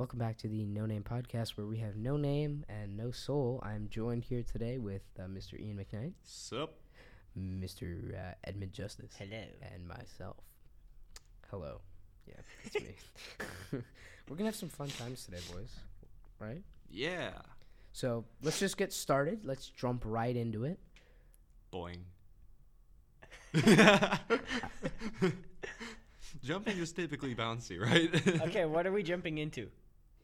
Welcome back to the No Name Podcast, where we have no name and no soul. I'm joined here today with uh, Mr. Ian McKnight, Sup? Mr. Uh, Edmund Justice, Hello. and myself. Hello. Yeah, it's me. We're gonna have some fun times today, boys. Right? Yeah. So let's just get started. Let's jump right into it. Boing. Jumping is typically bouncy, right? Okay, what are we jumping into?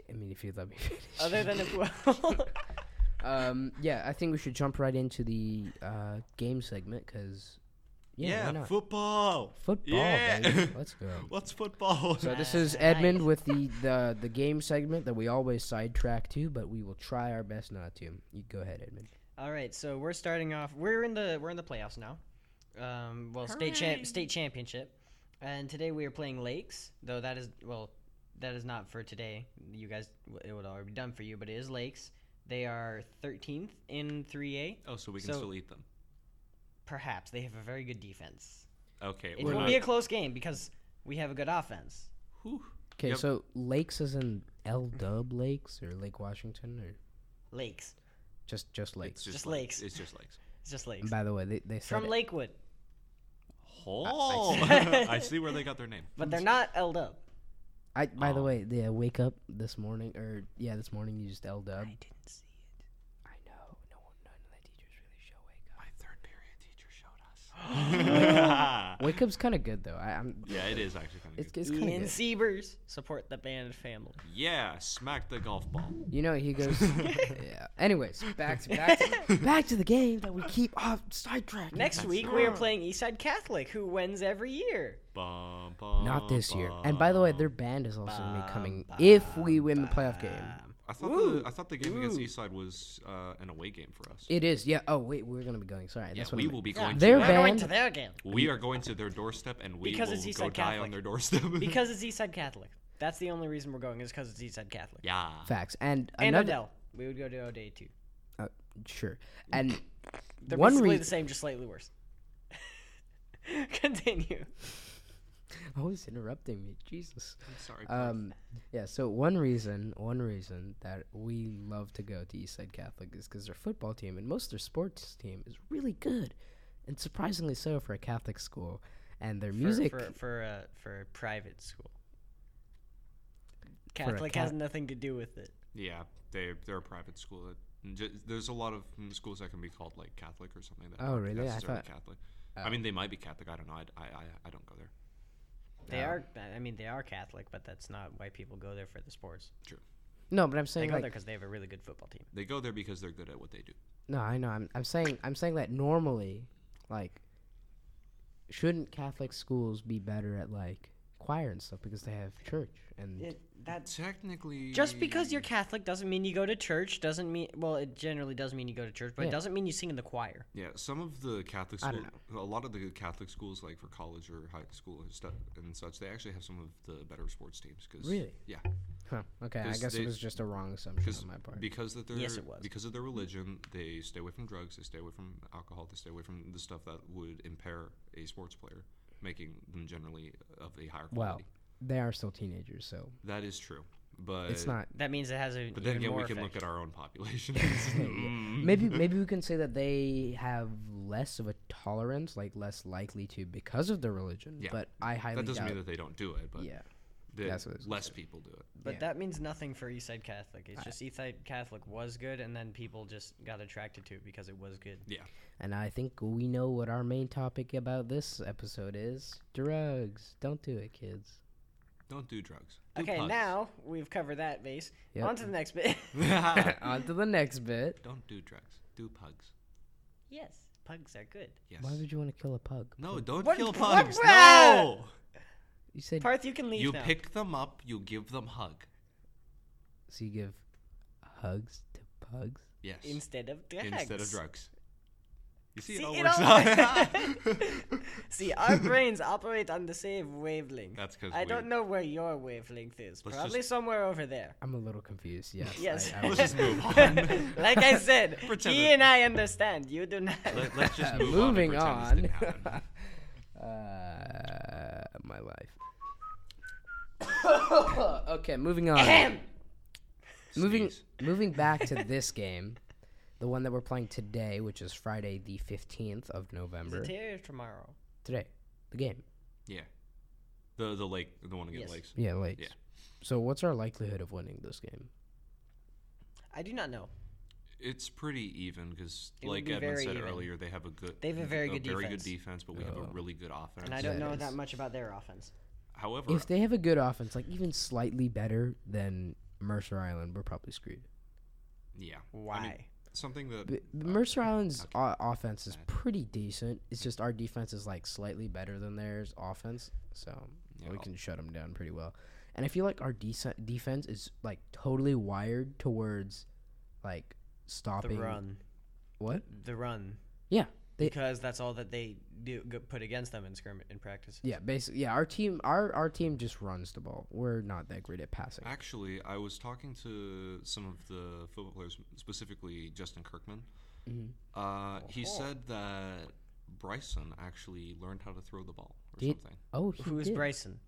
I mean, if you let me finish. Other than a um, yeah, I think we should jump right into the uh, game segment because yeah, why not? football. football, Yeah. baby. Let's go. What's football? So this is Edmund with the, the the game segment that we always sidetrack to, but we will try our best not to. You go ahead, Edmund. All right, so we're starting off. We're in the we're in the playoffs now. Um, well, state champ, state championship, and today we are playing Lakes. Though that is well, that is not for today. You guys, it would already be done for you, but it is Lakes. They are 13th in 3A. oh, so we can So- still eat them. Perhaps they have a very good defense. Okay. It we're will not- be a close game because we have a good offense. Whew. Okay, Yep. so Lakes is in L Dub Lakes or Lake Washington or Lakes, just just Lakes. It's just, Just lakes. lakes. It's just lakes. it's just Lakes And by the way, they they said from it- Lakewood, Oh, I see where they got their name. but they're not L'd up. I by the Oh. way, the uh, wake up this morning or yeah, this morning you just L Dub. I didn't see it. I know, no one, none of the teachers really show wake up. My third period teacher showed us. Wake up's kind of good though. I, I'm yeah, it is actually kind of it's good. it's kind of Ian good. Siebers, support the band family. Yeah, smack the golf ball. You know, he goes. yeah. Anyways, back to back to, back to the game that we keep off sidetrack. Next That's week we are right. playing Eastside Catholic, who wins every year. Bum, bum, Not this year. And by the way, their band is also gonna be coming Bum, if we win the playoff game. I thought Ooh, the I thought the game against. Eastside was uh, an away game for us. It is. Yeah. Oh wait, we're gonna be going. Sorry, yeah, that's what we I will be Yeah, going. Their to we're their, going to their game we are going to their doorstep, and we Because will go Eastside die Catholic. on their doorstep. because it's Eastside Catholic. That's the only reason we're going is because it's Eastside Catholic. yeah. Facts. And And another. Odell. We would go to O'Dea too. Sure. And They're one basically reason. the same, just slightly worse. Continue. Always interrupting me. Jesus. I'm sorry. Um, yeah. So one reason, one reason that we love to go to Eastside Catholic is because their football team and most of their sports team is really good, and surprisingly so for a Catholic school. And their For- music, for for uh, for a private school. Catholic Ca- has nothing to do with it. yeah, they they're a private school. That, j- there's a lot of mm, schools that can be called like Catholic or something. That Oh, really? I thought- Catholic. Oh. I mean, they might be Catholic. I don't know. I, I, I, I don't go there. They Oh. are. I mean, they are Catholic, but that's not why people go there for the sports. True. No, but I'm They saying go there like, because they have a really good football team. They go there because they're good at what they do. no, I know. I'm, I'm saying, I'm saying that normally, like, shouldn't Catholic schools be better at like choir and stuff because they have church and that's Technically, just because you're Catholic doesn't mean you go to church. Doesn't mean well, it generally does mean you go to church, but Yeah. it doesn't mean you sing in the choir. Yeah, some of the Catholic I schools, don't a lot of the Catholic schools, like for college or high school and stuff and such, they actually have some of the better sports teams. Cause, Really? Yeah, huh? Okay, I 'Cause guess they- it was just a wrong assumption because on my part. because that they're Yes, it was. because of their religion, they stay away from drugs, they stay away from alcohol, they stay away from the stuff that would impair a sports player, making them generally of a higher Well, quality. They are still teenagers, so that is true, but it's not. That means it has a. But then even again, we can effect. look at our own population. Mm. Maybe maybe we can say that they have less of a tolerance, like less likely to because of their religion. Yeah. But I highly that doesn't doubt. mean that they don't do it, but yeah, the- that's what I was gonna less say. people do it. But Yeah. that means nothing for Eastside Catholic. It's I- just Eastside Catholic was good, and then people just got attracted to it because it was good. Yeah. And I think we know what our main topic about this episode is: drugs. Don't do it, kids. Don't do drugs. Do Okay, pugs. now we've covered that base. Yep. On to the next bit. On to the next bit. Don't do drugs. Do pugs. yes, pugs are good. Yes. Why would you want to kill a pug? no, don't What- kill what- pugs. what? No. You said Parth, you can leave You now. pick them up. You give them hug. so. You give hugs to pugs. Yes. instead of drugs. Instead of drugs. You see, See, it all it works all- out. See, our brains operate on the same wavelength. That's because I don't know where your wavelength is. Let's Probably just- somewhere over there. I'm a little confused. Yes. Yes. I, I Let's was- just move on. like I said, Pretend he it- and I understand. You do not. Let, us just move Moving on. on. and pretend this didn't happen. uh, my life. okay, moving on. Ahem. moving Sneeze. moving back to this game, the one that we're playing today, which is Friday the fifteenth of Is November. it today or tomorrow? today, the game. Yeah. The the lake, the one against Yes. lakes. Yeah, like. Yeah. So what's our likelihood of winning this game? I do not know. It's pretty even because, like be Edmund said even. earlier, they have a good. They have a very good very defense. good defense, but we have a Oh. really good offense. And I don't Yeah, know it that is. much about their offense. However, If they have a good offense, like even slightly better than Mercer Island, we're probably screwed. yeah, Why? Something that But Mercer Island's okay. o- offense is pretty decent. It's just our defense is like slightly better than theirs offense, so Yeah, we can shut them down pretty well. And I feel like our decent defense is like totally wired towards like stopping the run. what? The run. Yeah, they- because that's all that they do put against them in scrim in practice. Yeah, basically, yeah. Our team, our our team just runs the ball. We're not that great at passing. Actually, I was talking to some of the football players, specifically Justin Kirkman. Mhm. Uh, he Oh. said that Bryson actually learned how to throw the ball or Did- something. Oh, he Who's did. Bryson?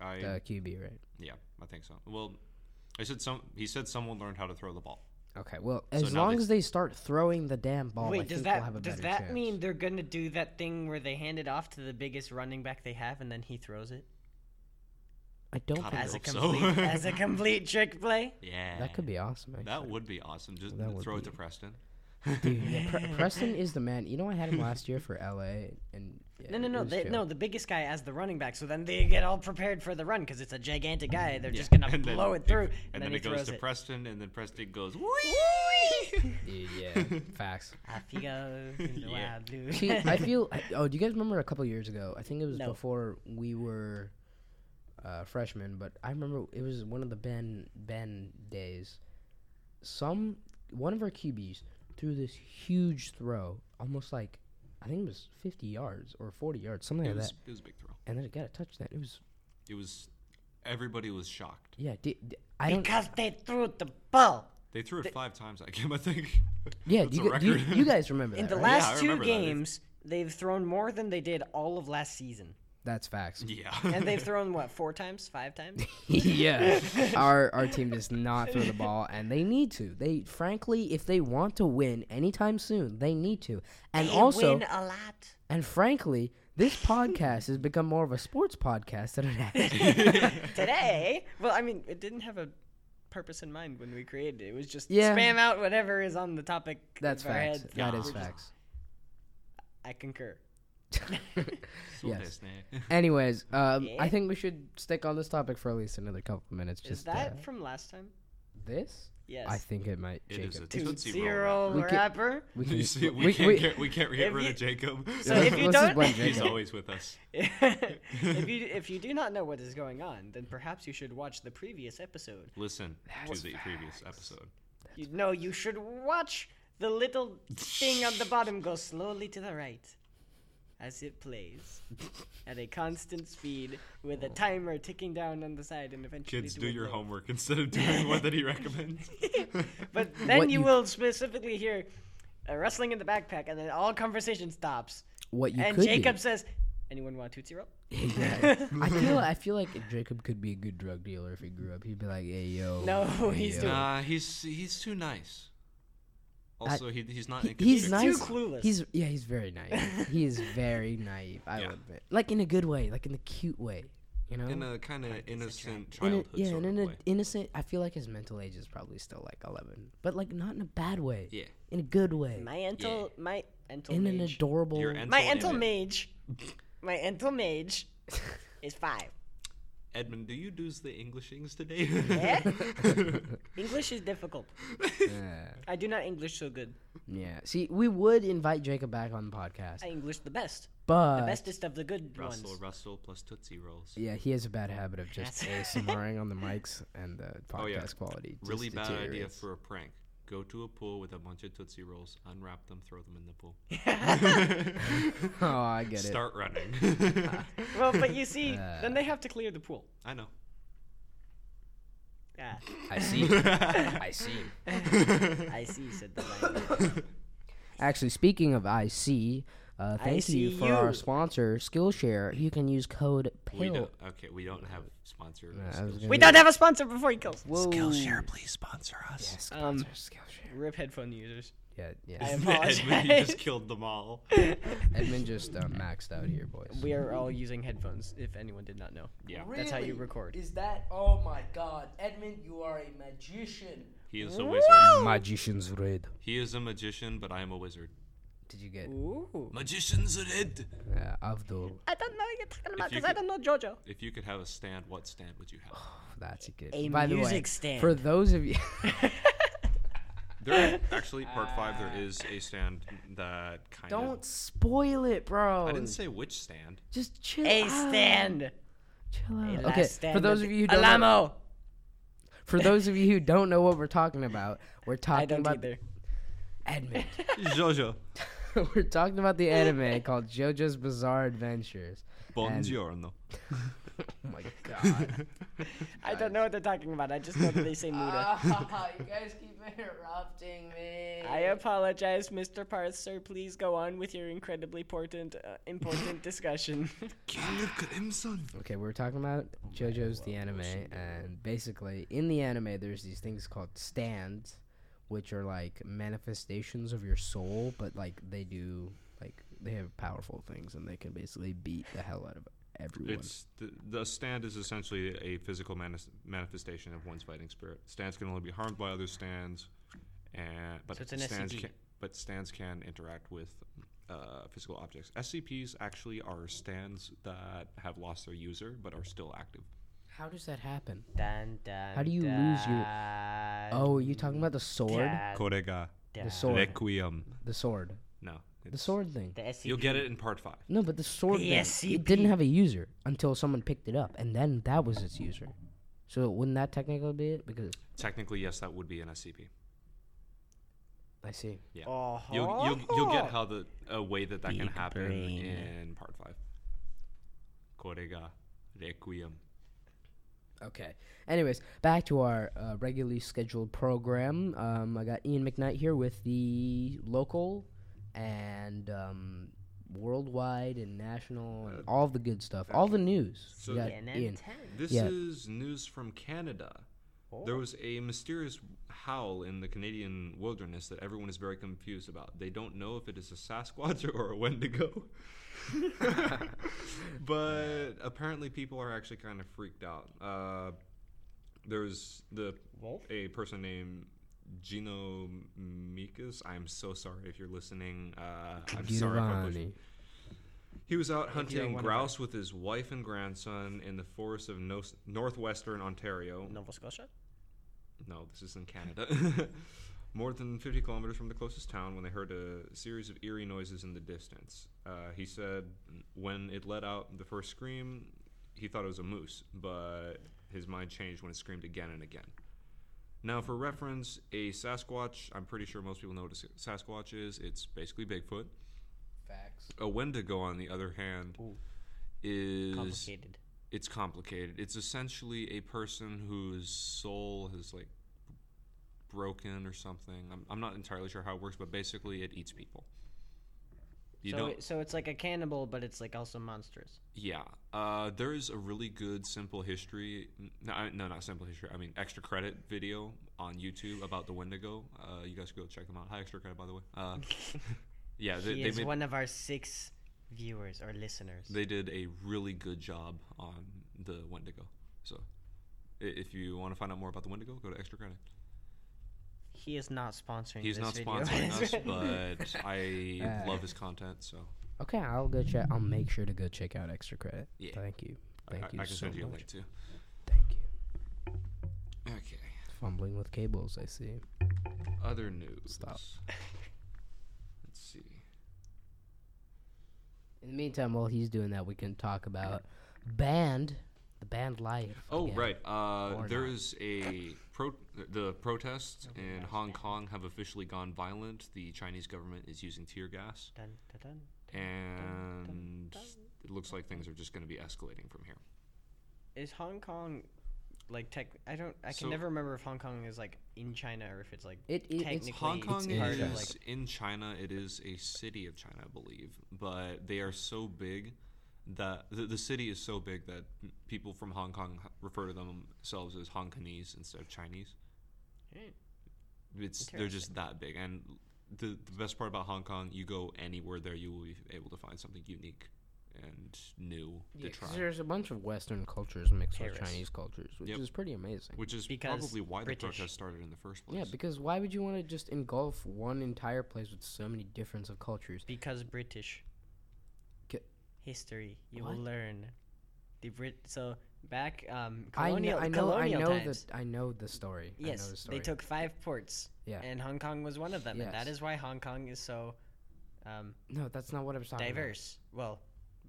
I The QB, right? yeah, I think so. Well, I said some. He said someone learned how to throw the ball. Okay, well, So as now long they- as they start throwing the damn ball, I Wait, does think that we'll have a does better that chance. mean they're gonna do that thing where they hand it off to the biggest running back they have and then he throws it I don't God, think as a hope so. complete as a complete trick play? Yeah, that could be awesome. Actually. That would be awesome. Just That would throw it to Preston. Dude, yeah, Pre- Preston is the man. You know, I had him last year for LA, and yeah, No, no, no, they, no. The biggest guy as the running back, so then they get all prepared for the run because it's a gigantic guy. They're Yeah. just gonna And blow it through, and, and, then, then, it goes to it. Preston, and then Preston goes. Whee! Dude, yeah, facts. Off he goes in Yeah. wild blue. See, I feel. I, oh, do you guys remember a couple years ago? I think it was No. before we were uh, freshmen, but I remember it was one of the Ben Ben days. Some one of our QBs threw this huge throw, almost like I think it was 50 yards or 40 yards, something It like was, that, it was a big throw. and then it got a touchdown. It was It was. Everybody was shocked. yeah. Di, di- I don't. because they threw the ball. They threw it five times that game, I think. Yeah, That's you, a gu- you, you guys remember In the right? Yeah, last two remember that. Games, they've thrown more than they did all of last season, That's facts. yeah. and they've thrown what four times, five times? yeah, our our team does not throw the ball, and they need to. They frankly, if they want to win anytime soon, they need to. And They also, win a lot. and frankly, this podcast has become more of a sports podcast than it has. Today, well, I mean, it didn't have a purpose in mind when we created it. It was just Yeah. spam out whatever is on the topic. That's of our facts. head. That Yeah. is facts. I concur. So Yes. Anyways, um, Yeah. I think we should stick on this topic for at least another couple minutes. Is Just that uh, from last time? this? Yes. I think it might. It is Jacob. a Two Tootsie zero Roll We can- rapper. we see, we, we- can't we- get we can't get If rid you- of Jacob. So if you don't- He's Jacob. always with us. if you if you do not know what is going on, then perhaps you should watch the previous episode. Listen That's to the previous facts. episode. You know you should watch the little thing on the bottom go slowly to the right as it plays at a constant speed with a oh. timer ticking down on the side and eventually Kids, do your blow. homework instead of doing what that he recommends. But then What you, you- will specifically hear a rustling in the backpack, and then all conversation stops. What you and could Jacob be. says, "Anyone want Tootsie Roll?" Yeah. I feel I feel like Jacob could be a good drug dealer if he grew up. He'd be like, "Hey yo." No, hey, he's yo." doing- Nah, he's he's too nice. Also, he, he's not. He- in he's control. Too nice. clueless. He's yeah, he's very naive. he is very naive. I Yeah. will admit, like in a good way, like in the cute way. You know, in a kind of innocent In a- childhood yeah, sort and of in way. innocent. I feel like his mental age is probably still like eleven, but like not in a bad way. Yeah. In a good way. my entel, my entel in an adorable. Your en- my Entel entel image. mage, my entel mage is five. Edmund, do you do the Englishings today? Yeah? English is difficult. yeah. I do not English so good. yeah. See, we would invite Jacob back on the podcast, I English the best, but the bestest of the good Russell, ones. Russell plus Tootsie Rolls. yeah, he has a bad habit of just That's- ASMRing on the mics, and the podcast Oh, yeah. quality. Really bad idea for a prank. Go to a pool with a bunch of Tootsie Rolls, unwrap them, throw them in the pool. oh, I get it. Start running. well, but you see, Uh. then they have to clear the pool. I know. Yeah, I see. I see. I see," said the lion. Actually, speaking of IC, Uh, I thank you see for our sponsor, Skillshare. You can use code We PILL. don't. Okay, we don't have sponsor. Nah, Skillshare. We don't have a sponsor before he kills. Whoa. Skillshare, please sponsor us. Yes, Um, Skillshare. Rip headphone users. Yeah, yeah. I Edmund apologize. just killed them all. Edmund just uh, maxed out here, boys. We are all using headphones, if anyone did not know. Yeah, That's how you record. Is that? Oh my God, Edmund, you are a magician. he is a wizard. Magician's red. He is a magician, but I am a wizard. Did you get Ooh. Magician's red. uh, Abdul? I don't know what you're talking about you because I could- don't know JoJo. If you could have a stand, what stand would you have? That's a good. A By the way, music stand. for those of you, There, actually, part five, there is a stand that kind of. don't spoil it, bro. I didn't say which stand. Just chill. A out. stand. Chill out. last Okay, stand for those of of you who don't know, Alamo. for those of you who don't know what we're talking about, we're talking I talking don't about either. Edmund. Jojo. we're talking about the anime called JoJo's Bizarre Adventures. Buongiorno. Oh my god. I don't know what they're talking about. I just know that they say Muda. you guys keep interrupting me. I apologize, Mr. Parser. Please go on with your incredibly important, uh, important discussion. Crimson. Okay, we we're talking about JoJo's the anime, and basically in the anime, there's these things called stands, which are like manifestations of your soul, but like they do like they have powerful things, and they can basically beat the hell out of everyone. It's the, the stand is essentially a physical manis- manifestation of one's fighting spirit. Stands can only be harmed by other stands, and but So it's an stands SCP. can but stands can interact with uh, physical objects. SCPs actually are stands that have lost their user but are still active. How does that happen? dun, dun, How do you lose your- dun, Oh, you talking about the sword? dun, Korega The sword. requiem. The sword. No, The it's- sword thing. The SCP. You'll get it in part five. No, but the sword The thing, it didn't have a user until someone picked it up, and then that was its user. So wouldn't that technically be it? Because Technically, yes, that would be an SCP. I see. Yeah. Oh, You'll, you'll, you'll get how the a way that that can Big happen brain. in part five. Korega requiem. Okay. Anyways, back to our uh, regularly scheduled program. Um, I got Ian McKnight here with the local and um, worldwide and national and all the good stuff, all the news. So We got CNN Ian. This Yeah. is news from Canada. There was a mysterious howl in the Canadian wilderness that everyone is very confused about. They don't know if it is a Sasquatch or a Wendigo. but apparently, people are actually kind of freaked out. Uh, there's the Wolf? a person named Gino Mikas. I'm so sorry if you're listening. Uh, I'm sorry if I butchered- Giovanni. he was out hunting grouse with his wife and grandson in the forests of no- northwestern Ontario. Nova Scotia? No, this is in Canada. More than 50 kilometers from the closest town when they heard a series of eerie noises in the distance. Uh, he said when it let out the first scream, he thought it was a moose, but his mind changed when it screamed again and again. Now, for reference, a Sasquatch, I'm pretty sure most people know what a Sasquatch is. It's basically Bigfoot. Facts. A Wendigo, on the other hand, Ooh. is Complicated. It's complicated. It's essentially a person whose soul has like broken or something. I'm, I'm not entirely sure how it works, but basically it eats people. You so, it, so it's like a cannibal, but it's like also monstrous. Yeah. Uh, there's a really good simple history. No, I- no, not simple history. I mean extra credit video on YouTube about the Wendigo. Uh, you guys go check them out. Hi, extra credit, by the way. Uh, yeah, they, he is made, one of our six viewers or listeners. they did a really good job on the Wendigo. So, if you want to find out more about the Wendigo, go to extra credit. he is not sponsoring. He's this not video. sponsoring us, but I Uh, love his content. So Okay, I'll go check. I'll make sure to go check out Extra Credit. Yeah. Thank you. Thank I, you I can so send you a much. link too. Thank you. Okay. Fumbling with cables, I see. Other news. Stop. Let's see. In the meantime, while he's doing that, we can talk about band, the band life. Oh again. right. Uh, Or there not. is a pro. The protests in Hong Kong have officially gone violent. The Chinese government is using tear gas, Dun, dun, dun. and it looks like things are just going to be escalating from here. Is Hong Kong like tech. I don't. I can So- never remember if Hong Kong is like in China or if it's like It, it it's Technically, Hong it's Kong in is China. like- in China. It is a city of China, I believe, but they are so big that the, the city is so big that m- people from Hong Kong h- refer to themselves as Hong Kongese instead of Chinese. Eh, It's they're just that big, and the the best part about Hong Kong, you go anywhere there, you will be able to find something unique and new yeah, to 'cause try. there's a bunch of Western cultures mixed with Chinese cultures, which Yep. is pretty amazing. Which is Because probably why British. the protest started in the first place. Yeah, because why would you want to just engulf one entire place with so many difference of cultures? because British Get- history. You What? will learn the Brit. So back um I know, colonial I know, I colonial know times. that I know the story. I know Yes, the story. they took five ports, Yeah. and Hong Kong was one of them, and that is why Hong Kong is so um, No, that's not what I'm talking diverse. Well,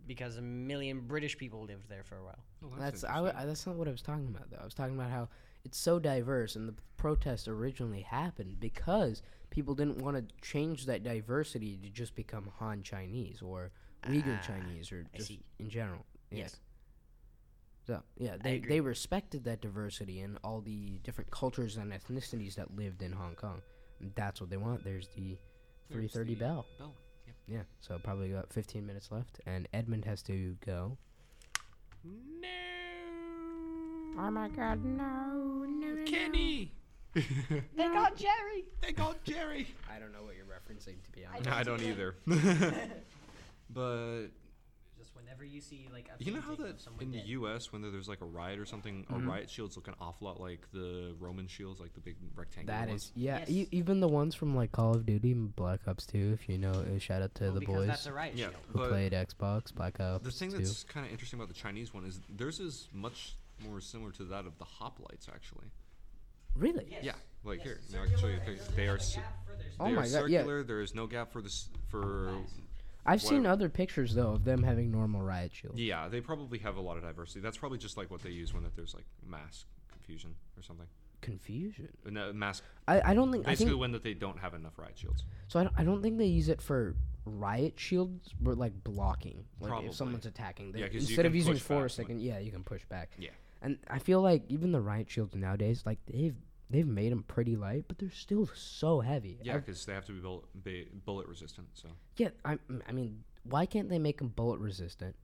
because a million British people lived there for a while. Oh, about. That's I, w- I- that's not what I was talking about though. I was talking about how it's so diverse, and the protest originally happened because people didn't want to change that diversity to just become Han Chinese or Uyghur Ah, Chinese or just in general. Yeah. Yes. So yeah, they they respected that diversity and all the different cultures and ethnicities that lived in Hong Kong. And that's what they want. There's the 330 There's the bell. Bell. Yep. Yeah, so probably got 15 minutes left, and Edmund has to go. No. Oh my God, no, no, Kenny. They got Jerry. They got Jerry. I don't know what you're referencing, to be honest. I don't either. but Just whenever you see like a you know how painting that of someone in the dead. U.S. when there's like a riot or something, Mhm. a riot shields look an awful lot like the Roman shields, like the big rectangular That ones. is, yeah, Yes. e- even the ones from like Call of Duty and Black Ops 2, if you know, uh, shout out to Well, the boys That's a riot Yeah, shield. who but played Xbox, Black Ops the thing 2. that's kind of interesting about the Chinese one is theirs is much more similar to that of the hoplites, actually. Really? Yeah, like here. Now I can show you. They are. c- Oh my are God, yeah. circular. There is no gap for this for. I've seen other pictures, though, of them having normal riot shields. Yeah, they probably have a lot of diversity. That's probably just like what they use when that there's like mass confusion or something. Confusion. Uh, No, mass. I, I don't think, I Basically, think, when that they don't have enough riot shields. so I don't, I don't think they use it for riot shields, but like blocking. Like Probably. if someone's attacking. They, Yeah, instead of using back force, they can, yeah, you can push back. Yeah. And I feel like even the riot shields nowadays, like they've they've made them pretty light, but they're still so heavy. Yeah, because they have to be bullet, ba- bullet resistant. So yeah. I I mean, why can't they make them bullet resistant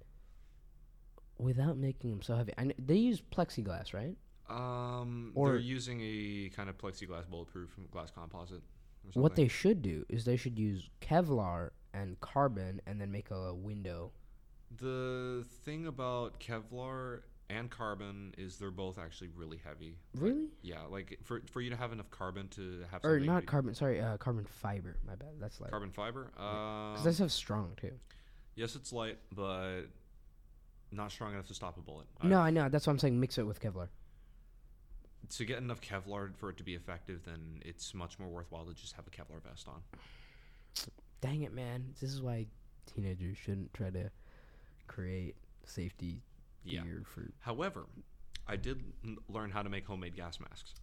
without making them so heavy? I kn- they use plexiglass, right? um, Or- they're using a kind of plexiglass bulletproof glass composite. What they should do is they should use Kevlar and carbon, and then make a window. The thing about Kevlar and carbon is they're both actually really heavy. Really? Yeah, like for for you to have enough carbon to have Or not carbon? Sorry, uh, carbon fiber. My bad. That's light. carbon fiber. Because Um, that's strong too. yes, it's light, but not strong enough to stop a bullet. no, I- I know. That's why I'm saying mix it with Kevlar. to get enough Kevlar for it to be effective, then it's much more worthwhile to just have a Kevlar vest on. Dang it, man! This is why teenagers shouldn't try to create safety Yeah. for. However, I did n- learn how to make homemade gas masks.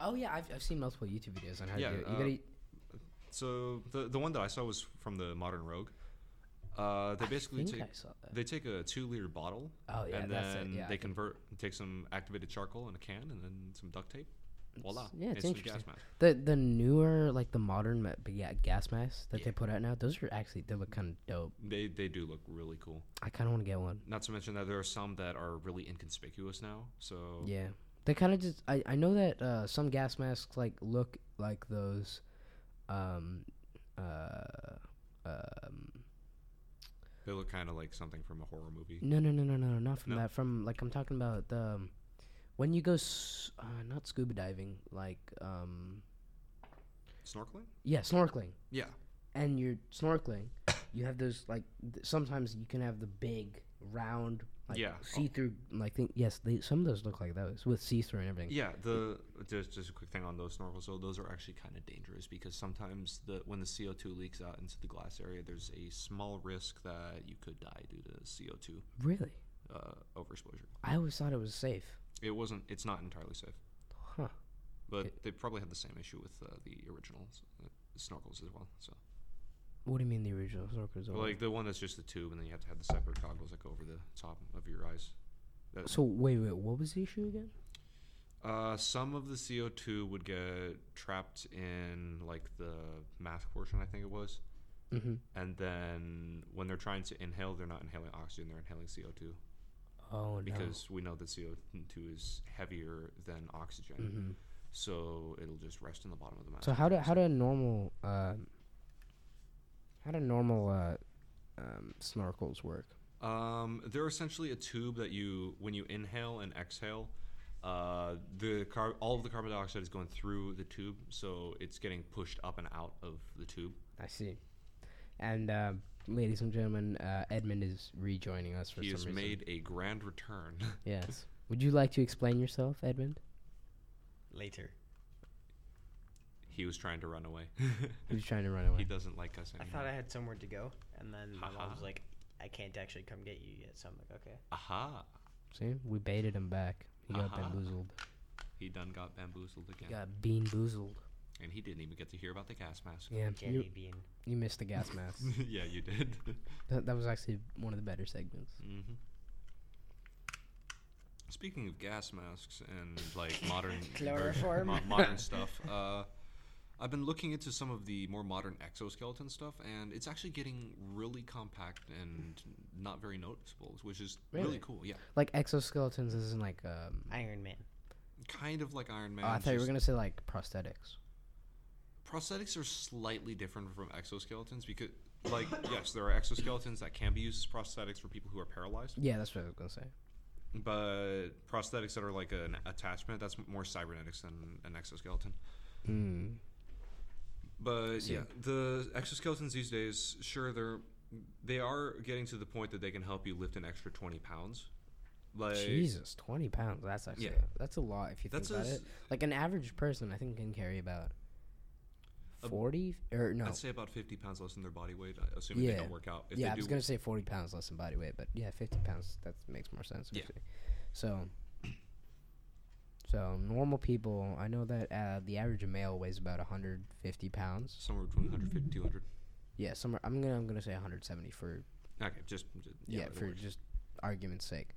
Oh yeah, I've, I've seen multiple YouTube videos on how Yeah, to do it. You uh, gotta, So the the one that I saw was from the Modern Rogue. Uh, they basically think take I saw that. they take a two liter bottle Oh yeah, and that's then it. Yeah, I they think- convert take some activated charcoal in a can and then some duct tape. Voila! yeah, it's instant interesting. gas mask. the the newer like the modern ma- but yeah gas masks that Yeah. they put out now. Those are actually they look kind of dope. They they do look really cool. I kind of want to get one. Not to mention that there are some that are really inconspicuous now. So Yeah, they kind of just. I I know that uh, some gas masks like look like those, um, uh, um. they look kind of like something from a horror movie. No, no, no, no, no, not from No? that. From like I'm talking about the um, when you go s- uh, not scuba diving, like um, Snorkeling? yeah, snorkeling, Yeah. and you're snorkeling, you have those like th- sometimes you can have the big round like Yeah. see through like thing. Yes, they some of those look like those with see through and everything. Yeah, the just just a quick thing on those snorkels. So those are actually kind of dangerous because sometimes the when the CO two leaks out into the glass area, there's a small risk that you could die due to CO two Really, uh, overexposure. I always thought it was safe. It wasn't. It's not entirely safe, Huh. but It- they probably had the same issue with uh, the original uh, snorkels as well. So What do you mean the original snorkels? But, like the one that's just the tube, and then you have to have the separate goggles that go over the top of your eyes. That- So wait, wait, what was the issue again? Uh, some of the CO2 would get trapped in like the mask portion, I think it was. Mm-hmm. And then when they're trying to inhale, they're not inhaling oxygen, they're inhaling CO2 Oh no. because we know that CO2 is heavier than oxygen. hmm So it'll just rest in the bottom of the mask. So how do how do normal um, how do normal uh, um, snorkels work? Um, they're essentially a tube that you, when you inhale and exhale, uh, the car- all of the carbon dioxide is going through the tube, so it's getting pushed up and out of the tube. I see. And uh, ladies and gentlemen, uh, Edmund is rejoining us for he some has reason. made a grand return. Yes. Would you like to explain yourself, Edmund? Later. he was trying to run away. He was trying to run away. he doesn't like us anymore. I thought I had somewhere to go, and then my mom was like, "I can't actually come get you yet." So I'm like, "Okay." Aha! See, we baited him back. He got bamboozled. He done got bamboozled again, He got bean boozled. And he didn't even get to hear about the gas mask. Yeah, you, bean. you missed the gas mask. yeah, you did. that, that was actually one of the better segments. hmm Speaking of gas masks and like modern Chloroform. mo- modern stuff, uh, I've been looking into some of the more modern exoskeleton stuff, and it's actually getting really compact and not very noticeable, which is really, Really? cool. Yeah, Like exoskeletons isn't like um. Iron Man. kind of like Iron Man. oh, I thought you were gonna say like prosthetics. Prosthetics are slightly different from exoskeletons because, like, yes, there are exoskeletons that can be used as prosthetics for people who are paralyzed. Yeah, that's what I was gonna say. But prosthetics that are like an attachment, that's more cybernetics than an exoskeleton. Mm. But yeah, the exoskeletons these days, sure, they're they are getting to the point that they can help you lift an extra twenty pounds. Like Jesus, twenty pounds. That's actually Yeah. that's a lot if you That's think a about s- it. Like an average person, I think can carry about forty or no. I'd say about fifty pounds less than their body weight, assuming they don't work out. If yeah, I was gonna say forty pounds less than body weight, but yeah, fifty pounds that makes more sense. Yeah. So, so normal people, I know that uh, the average male weighs about hundred fifty pounds. somewhere between 150 200. Yeah, somewhere. I'm gonna I'm gonna say 170 for Okay, just, just yeah, for just argument's sake.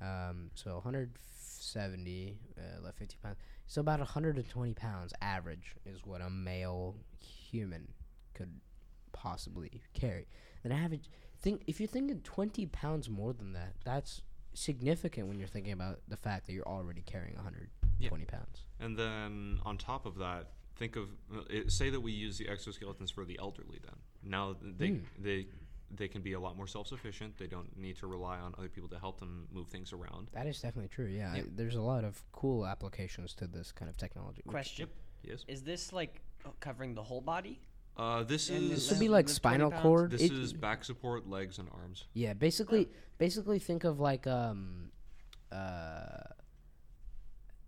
Um, so 170 uh, left 50 pounds. So about 120 pounds average is what a male human could possibly carry. An average think if you're thinking 20 pounds more than that, that's significant when you're thinking about the fact that you're already carrying 120 pounds. And then on top of that, think of uh, it, say that we use the exoskeletons for the elderly. Then now they Mm. they they can be a lot more self-sufficient. They don't need to rely on other people to help them move things around. That is definitely true. Yeah, Yep. I- there's a lot of cool applications to this kind of technology. which- Question: Yes. Is this like uh, covering the whole body? Uh, this And is This would be like spinal cord. this It- is back support, legs, and arms. Yeah, basically, basically think of like um, uh,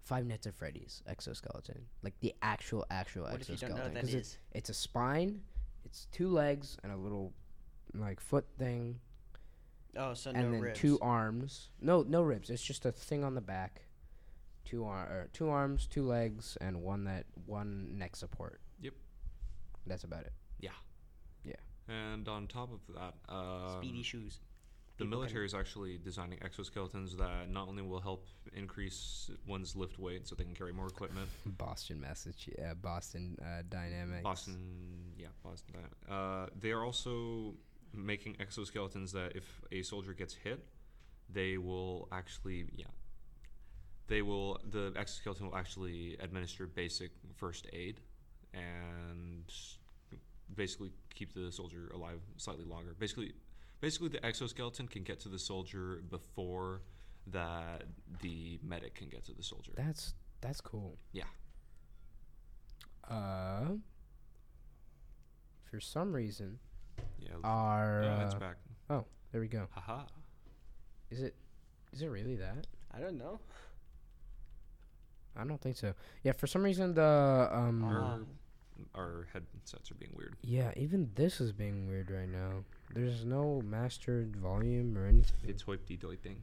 Five Nights at Freddy's exoskeleton, like the actual actual What if you don't know exoskeleton. Because it's it's a spine, it's two legs and a little like foot thing, Oh, so and no then ribs. two arms. No, no ribs. It's just a thing on the back. Two ar- or two arms, two legs, and one that one neck support. Yep. That's about it. Yeah. Yeah. And on top of that, uh, Speedy shoes. the People can- military is actually designing exoskeletons that not only will help increase one's lift weight so they can carry more equipment. Boston, Massachusetts, uh, Boston uh, Dynamics. Boston, yeah, Boston. Uh, they are also making exoskeletons that if a soldier gets hit, they will actually, yeah, they will. The exoskeleton will actually administer basic first aid and basically keep the soldier alive slightly longer. Basically, basically the exoskeleton can get to the soldier before that the medic can get to the soldier. That's that's cool. Yeah. Uh, for some reason, Yeah. our oh, it's uh, back. there we go. Haha. Is it is it really that? I don't know. I don't think so. Yeah, for some reason the um. Our, our headsets are being weird. yeah even this is being weird right now. There's no mastered volume or anything. It's hoipty doipting.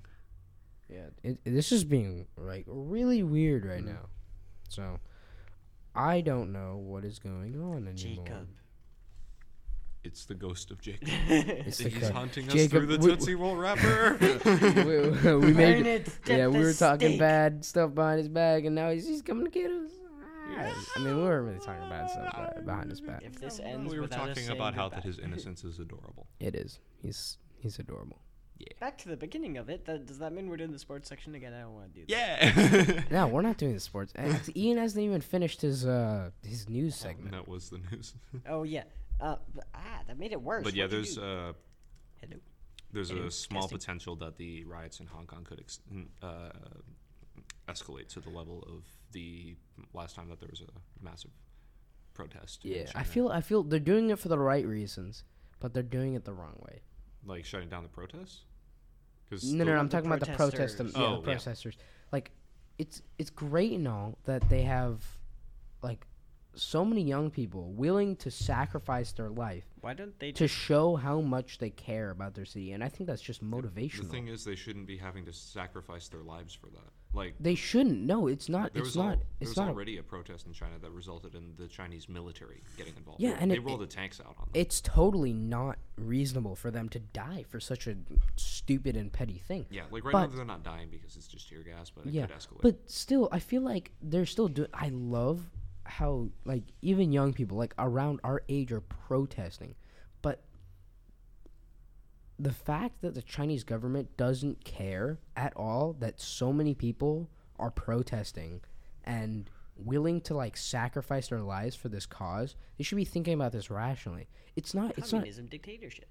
Yeah, it, it- this is being like really weird right Mm. now. So I don't know what is going on anymore. Jacob. It's the ghost of Jacob. It's He's co- haunting us Jacob, through the we- Tootsie Roll wrapper. we, we made Burn it at yeah, we the were talking stake. bad stuff behind his back, and now he's, he's coming to get us. I mean, we weren't really talking bad stuff but behind his back. If this ends we were without us talking saying about how that goodbye. his innocence is adorable. It is. He's he's adorable. Back to the beginning of it. That, does that mean we're doing the sports section again? I don't want to do that. Yeah. No, we're not doing the sports. Ian hasn't even finished his uh his news segment. that was the news. Oh yeah. Uh, but, ah, that made it worse. but yeah, What'd there's do? uh, Hello. there's Hello, a small testing. potential that the riots in Hong Kong could ex- uh, escalate to the level of the last time that there was a massive protest. Yeah, I feel I feel they're doing it for the right reasons, but they're doing it the wrong way. like shutting down the protests. Because No, no, no I'm talking about the protest, protesters. yeah, Oh, the yeah. protesters. Like, it's it's great and all that they have, like, so many young people willing to sacrifice their life Why don't they to just show how much they care about their city, and I think that's just motivational. The thing is, they shouldn't be having to sacrifice their lives for that. Like they shouldn't. No, it's not. there It's was al- not. there It's was not. already a protest in China that resulted in the Chinese military getting involved. Yeah, and they it- rolled it- the tanks out on them. it's totally not reasonable for them to die for such a stupid and petty thing. yeah, like right but- now they're not dying because it's just tear gas, but it yeah, could escalate. but still, I feel like they're still doing. I love how like even young people like around our age are protesting, but the fact that the Chinese government doesn't care at all that so many people are protesting and willing to like sacrifice their lives for this cause, they should be thinking about this rationally. It's not. It's not. communism dictatorship?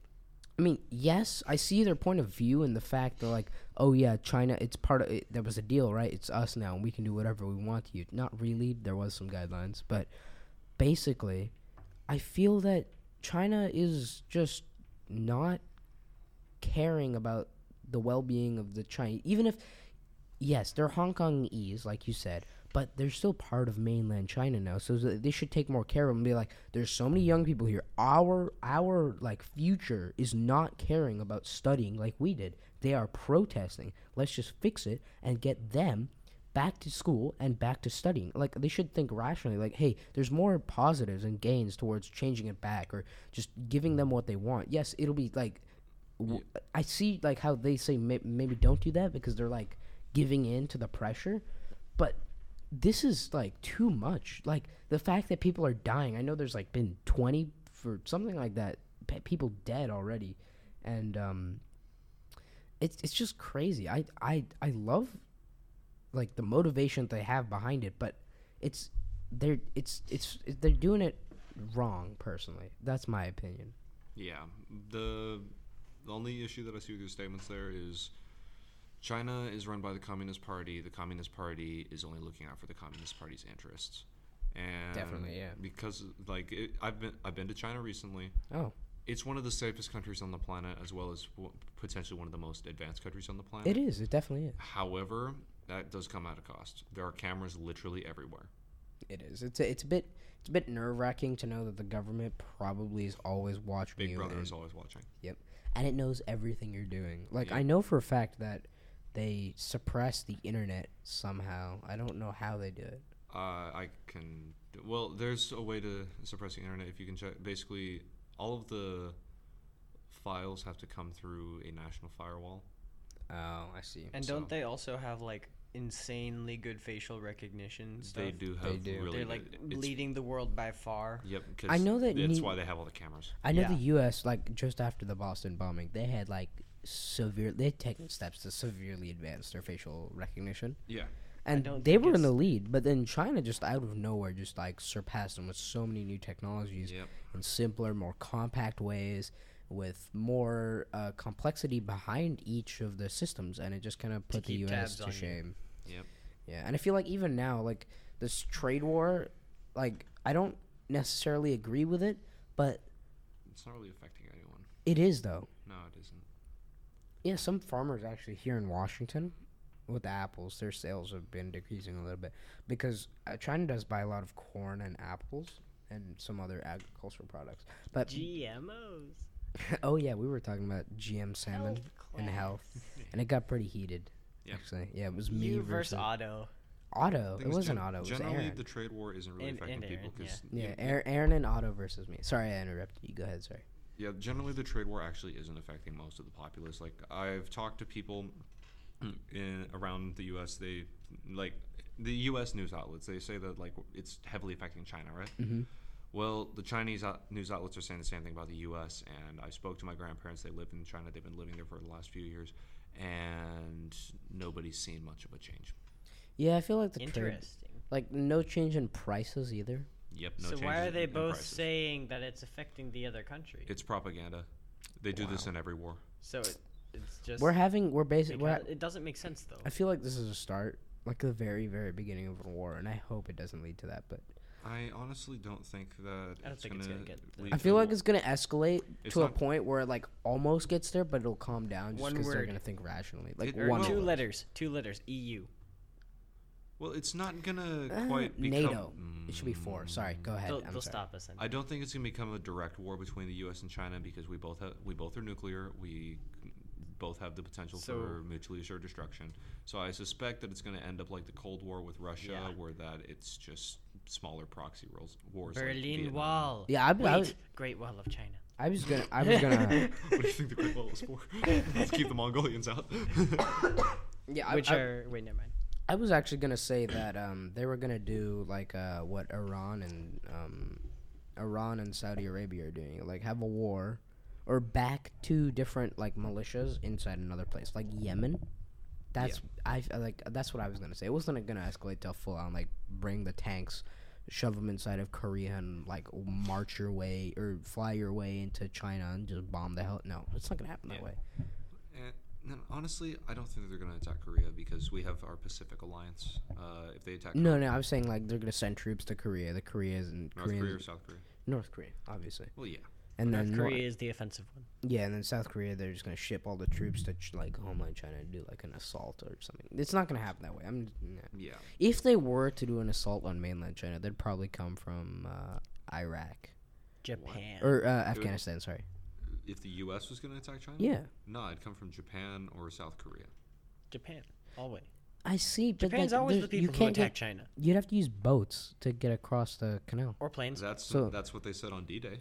I mean, yes, I see their point of view and the fact that like, oh yeah, China, it's part of it. There was a deal, right? It's us now, and we can do whatever we want to you. Not really. There was some guidelines, but basically, I feel that China is just not caring about the well-being of the Chinese. Even if, yes, they're Hong Kongese, like you said, but they're still part of mainland China now. So they should take more care of them. And be like, there's so many young people here. Our our like future is not caring about studying like we did. They are protesting. Let's just fix it and get them back to school and back to studying. Like they should think rationally. Like, hey, there's more positives and gains towards changing it back or just giving them what they want. Yes, it'll be like. W- I see like how they say may- maybe don't do that because they're like giving in to the pressure, but this is like too much. Like the fact that people are dying. I know there's like been 20 for something like that. People dead already, and um, it's it's just crazy. I I I love like the motivation they have behind it, but it's they're it's it's they're doing it wrong. Personally, that's my opinion. Yeah, the the only issue that I see with your statements there is China is run by the Communist Party. The Communist Party is only looking out for the Communist Party's interests. And Definitely, yeah. Because like it, I've been I've been to China recently. Oh, It's one of the safest countries on the planet, as well as w- potentially one of the most advanced countries on the planet. it is. It definitely is. However, that does come at a cost. There are cameras literally everywhere. It is. It's a, it's a bit it's a bit nerve wracking to know that the government probably is always watching Big you. Brother and- is always watching. Yep. And it knows everything you're doing. Like Yeah. I know for a fact that they suppress the internet somehow. I don't know how they do it. Uh, I can. Well, there's a way to suppress the internet if you can check. Basically, all of the files have to come through a national firewall. Oh, I see. And So- don't they also have like insanely good facial recognition stuff? They do They have do. really. They're like good- leading the world by far. Yep. Cause I know that That's ne- why they have all the cameras. I know Yeah. the U.S. like just after the Boston bombing, they had like severe. They had taken steps to severely advance their facial recognition, Yeah. and they were in the lead. But then China just out of nowhere just like surpassed them with so many new technologies Yep. in simpler, more compact ways. With more uh, complexity behind each of the systems, and it just kind of put the U.S. to on you. shame. Yep. Yeah, and I feel like even now, like this trade war, like I don't necessarily agree with it, but It's not really affecting anyone. it is though. No, it isn't. Yeah, some farmers actually here in Washington, with the apples, their sales have been decreasing a little bit because uh, China does buy a lot of corn and apples and some other agricultural products. But GMOs. oh yeah, we were talking about GM salmon Health and class. health, and it got pretty heated. Yeah. Actually, yeah, it was me You versus versus Otto. Otto. Thing It is, wasn't gen- Otto. It was Generally, Aaron. the trade war isn't really And- affecting and people Aaron, because Yeah, Aaron, Aaron and Otto versus me. Sorry, I interrupted you. Go ahead, sorry. Yeah, generally the trade war actually isn't affecting most of the populace. Like I've talked to people in around the U.S. They like the U.S. news outlets. They say that like it's heavily affecting China, right? Mm-hmm. Well, the Chinese news outlets are saying the same thing about the U.S. And I spoke to my grandparents. They live in China. They've been living there for the last few years, and nobody's seen much of a change. Yeah, I feel like the trade, Interesting. like no change in prices either. Yep. No so why are they both prices. saying that it's affecting the other country? It's propaganda. They do this in every war. so it, it's just We're having we're basically we're, because it doesn't make sense though. I feel like this is a start, like the very very beginning of a war, and I hope it doesn't lead to that. But I honestly don't think that I don't it's think it's gonna gonna get lead I feel a like it's gonna escalate It's to a point where it like almost gets there, but it'll calm down just because they're gonna think rationally. Like It- one two letters. Two letters. EU. Well, it's not gonna Uh, quite become NATO. It should be four. Sorry, go ahead. They'll, I'm they'll stop us. Then. I don't think it's gonna become a direct war between the U.S. and China because we both have we both are nuclear. We both have the potential So- for mutually assured destruction. So I suspect that it's gonna end up like the Cold War with Russia, Yeah. where that it's just smaller proxy wars. wars Berlin Vietnam. Wall. Yeah, I, I, Wait, was, Great Wall of China. I was gonna. I was gonna. what do you think the Great Wall was for? Let's keep the Mongolians out. yeah, I, Which I, are wait, never mind. I was actually gonna say that um, they were gonna do like uh, what Iran and um, Iran and Saudi Arabia are doing, like have a war, or back two different like militias inside another place, like Yemen. That's I I like that's what I was gonna say. It wasn't gonna escalate to full on like bring the tanks, shove them inside of Korea and like march your way or fly your way into China and just bomb the hell. No, it's not gonna happen that way. And, no, honestly, I don't think they're gonna attack Korea because we have our Pacific Alliance. Uh, if they attack No, no, I was saying like they're gonna send troops to Korea. The Koreas and North Koreans, Korea or South Korea, North Korea, obviously. well, yeah. And North then Nor- Korea is the offensive one. yeah, and then South Korea, they're just gonna ship all the troops to ch- like homeland China and do like an assault or something. It's not gonna happen that way. I'm nah. Yeah. if they were to do an assault on mainland China, they'd probably come from uh, Iraq Japan. or uh, Afghanistan. Sorry. If the U.S. was gonna attack China, Yeah, no, it'd come from Japan or South Korea. Japan. Always. I see. But Japan's like, always there's- the you people who can't attack get. China You'd have to use boats to get across the canal. or planes. That's So- that's what they said on D-Day,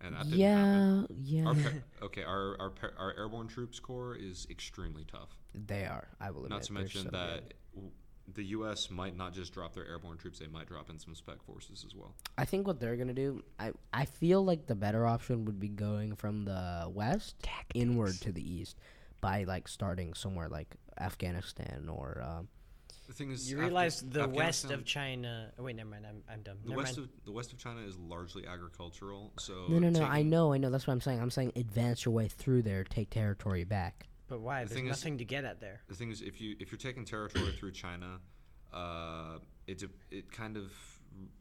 and that didn't happen. Yeah, yeah. Our par- okay, our our our airborne troops corps is extremely tough. they are. I will admit. Not to they're mention so that good. w- the U.S. might not just drop their airborne troops; they might drop in some spec forces as well. I think what they're gonna do, I I feel like the better option would be going from the west inward to the east, by like starting somewhere like Afghanistan or um, The thing is, you Afga- realize the west of China. Oh, wait, never mind. I'm, I'm done. the Never west mind. of the west of China is largely agricultural. So no no no I know I know that's what I'm saying I'm saying advance your way through there take territory back But why? The There's thing is- nothing to get at there. The thing is, if you if you're taking territory through China, uh, it de- it kind of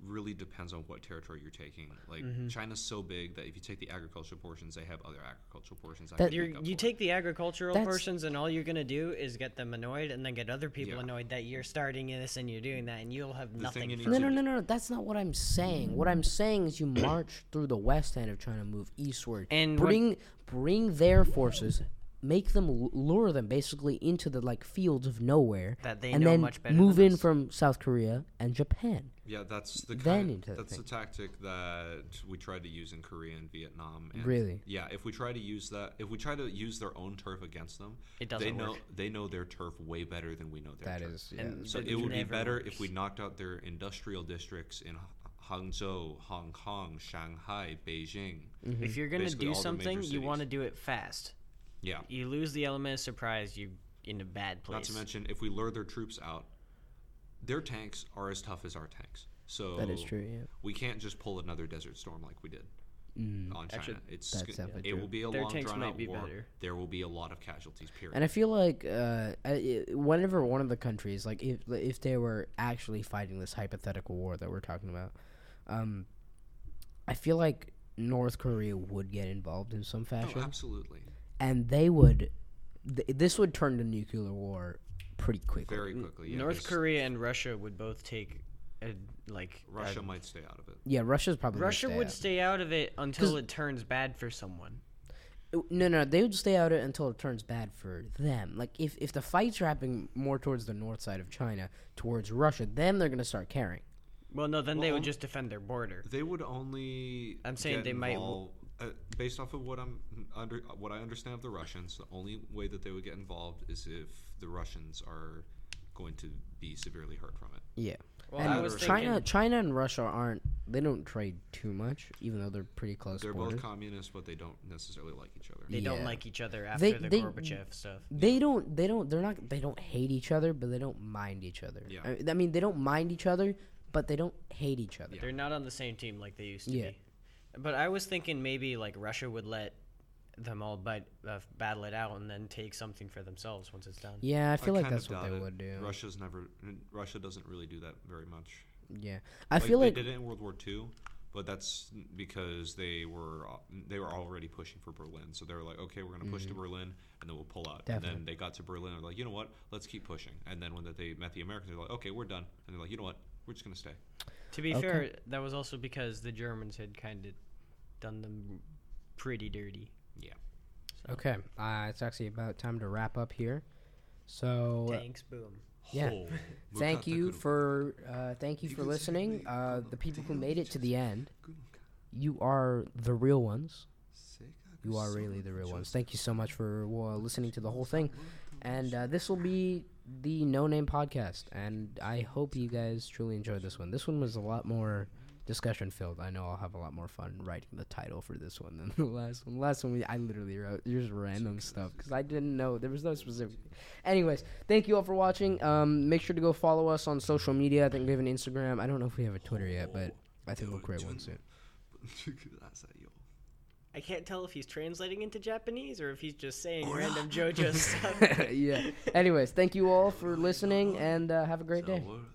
really depends on what territory you're taking. Like Mm-hmm. China's so big that if you take the agricultural portions, they have other agricultural portions. That, That- You're, you for take the agricultural That's- portions, and all you're gonna do is get them annoyed, and then get other people Yeah. annoyed that you're starting this and you're doing that, and you'll have thing nothing. you need from no no no no no that's not what I'm saying what I'm saying is you march through the west end of China move eastward And what- bring bring their forces make them lure them basically into the like fields of nowhere That they and know then much better move than in us. from South Korea and Japan Yeah, that's the then kind. into that's the thing. tactic that we tried to use in Korea and Vietnam. And Really? Yeah, if we try to use that, if we try to use their own turf against them, It they doesn't know work. they know their turf way better than we know their That turf. is yeah, And So it would be better works. if we knocked out their industrial districts in Hangzhou, Hong Kong, Shanghai, Beijing. Mm-hmm. If you're gonna Basically do all the major something, you want to do it fast. Yeah. You lose the element of surprise, You're in a bad place. Not to mention, if we lure their troops out, their tanks are as tough as our tanks. So that is true yeah We can't just pull another Desert Storm like we did Mm. on China. Actually, it's that's g- it true. will be a Their long, tanks drawn might out be war. better. There will be a lot of casualties. Period. And I feel like uh, I- I- whenever one of the countries, like if if they were actually fighting this hypothetical war that we're talking about, um, I feel like North Korea would get involved in some oh, fashion, absolutely, and they would. Th- this would turn to nuclear war pretty quickly. very quickly. Yeah, North 'cause Korea and Russia would both take, a, like a- Russia might stay out of it. yeah, Russia's probably Russia stay would out. stay out of it until it turns bad for someone. No, no, they would stay out of it until it turns bad for them. Like if if the fights are happening more towards the north side of China, towards Russia, then they're gonna start caring. Well, no, then they would just defend their border. They would only. I'm saying get they might w- involved uh, based off of what I'm under, what I understand of the Russians, the only way that they would get involved is if the Russians are going to be severely hurt from it. Yeah. Well, and I was China, thinking, China and Russia aren't. They don't trade too much, even though they're pretty close. They're borders. both communists, but they don't necessarily like each other. they don't like each other after They- the they- Gorbachev stuff. They don't. They don't. They're not. They don't hate each other, but they don't mind each other. Yeah. I, I mean, they don't mind each other, but they don't hate each other. Yeah. They're not on the same team like they used to Yeah. be. But I was thinking maybe like Russia would let them all but, uh, battle it out and then take something for themselves once it's done. Yeah, I feel like that's what they it. would do. Russia's never. Russia doesn't really do that very much. Yeah, I feel like they did it in World War II, but that's because they were they were already pushing for Berlin. So they were like, okay, we're going to push to Berlin, and then we'll pull out. Definitely. And Mm-hmm. Then they got to Berlin, and they're like, you know what? Let's keep pushing. And then when they met the Americans, they're like, okay, we're done. And they're like, you know what? We're just going to stay. To be Okay. fair, that was also because the Germans had kind of done them pretty dirty. Yeah. okay. Uh, it's actually about time to wrap up here. So thanks, boom. Yeah. Oh, thank you for uh, thank you for listening. Uh, the people who made it to the end, you are the real ones. You are really the real ones. Thank you so much for uh, listening to the whole thing. And uh, this will be the No Name podcast. And I hope you guys truly enjoyed this one. This one was a lot more discussion filled. I know I'll have a lot more fun writing the title for this one than the last one. The last one, we, I literally wrote just random stuff because I didn't know. There was no specific. Anyways, thank you all for watching. Um, make sure to go follow us on social media. I think we have an Instagram. I don't know if we have a Twitter yet, but I think we'll create one soon. I can't tell if he's translating into Japanese or if he's just saying random JoJo stuff. yeah. Anyways, thank you all for listening and uh, have a great day.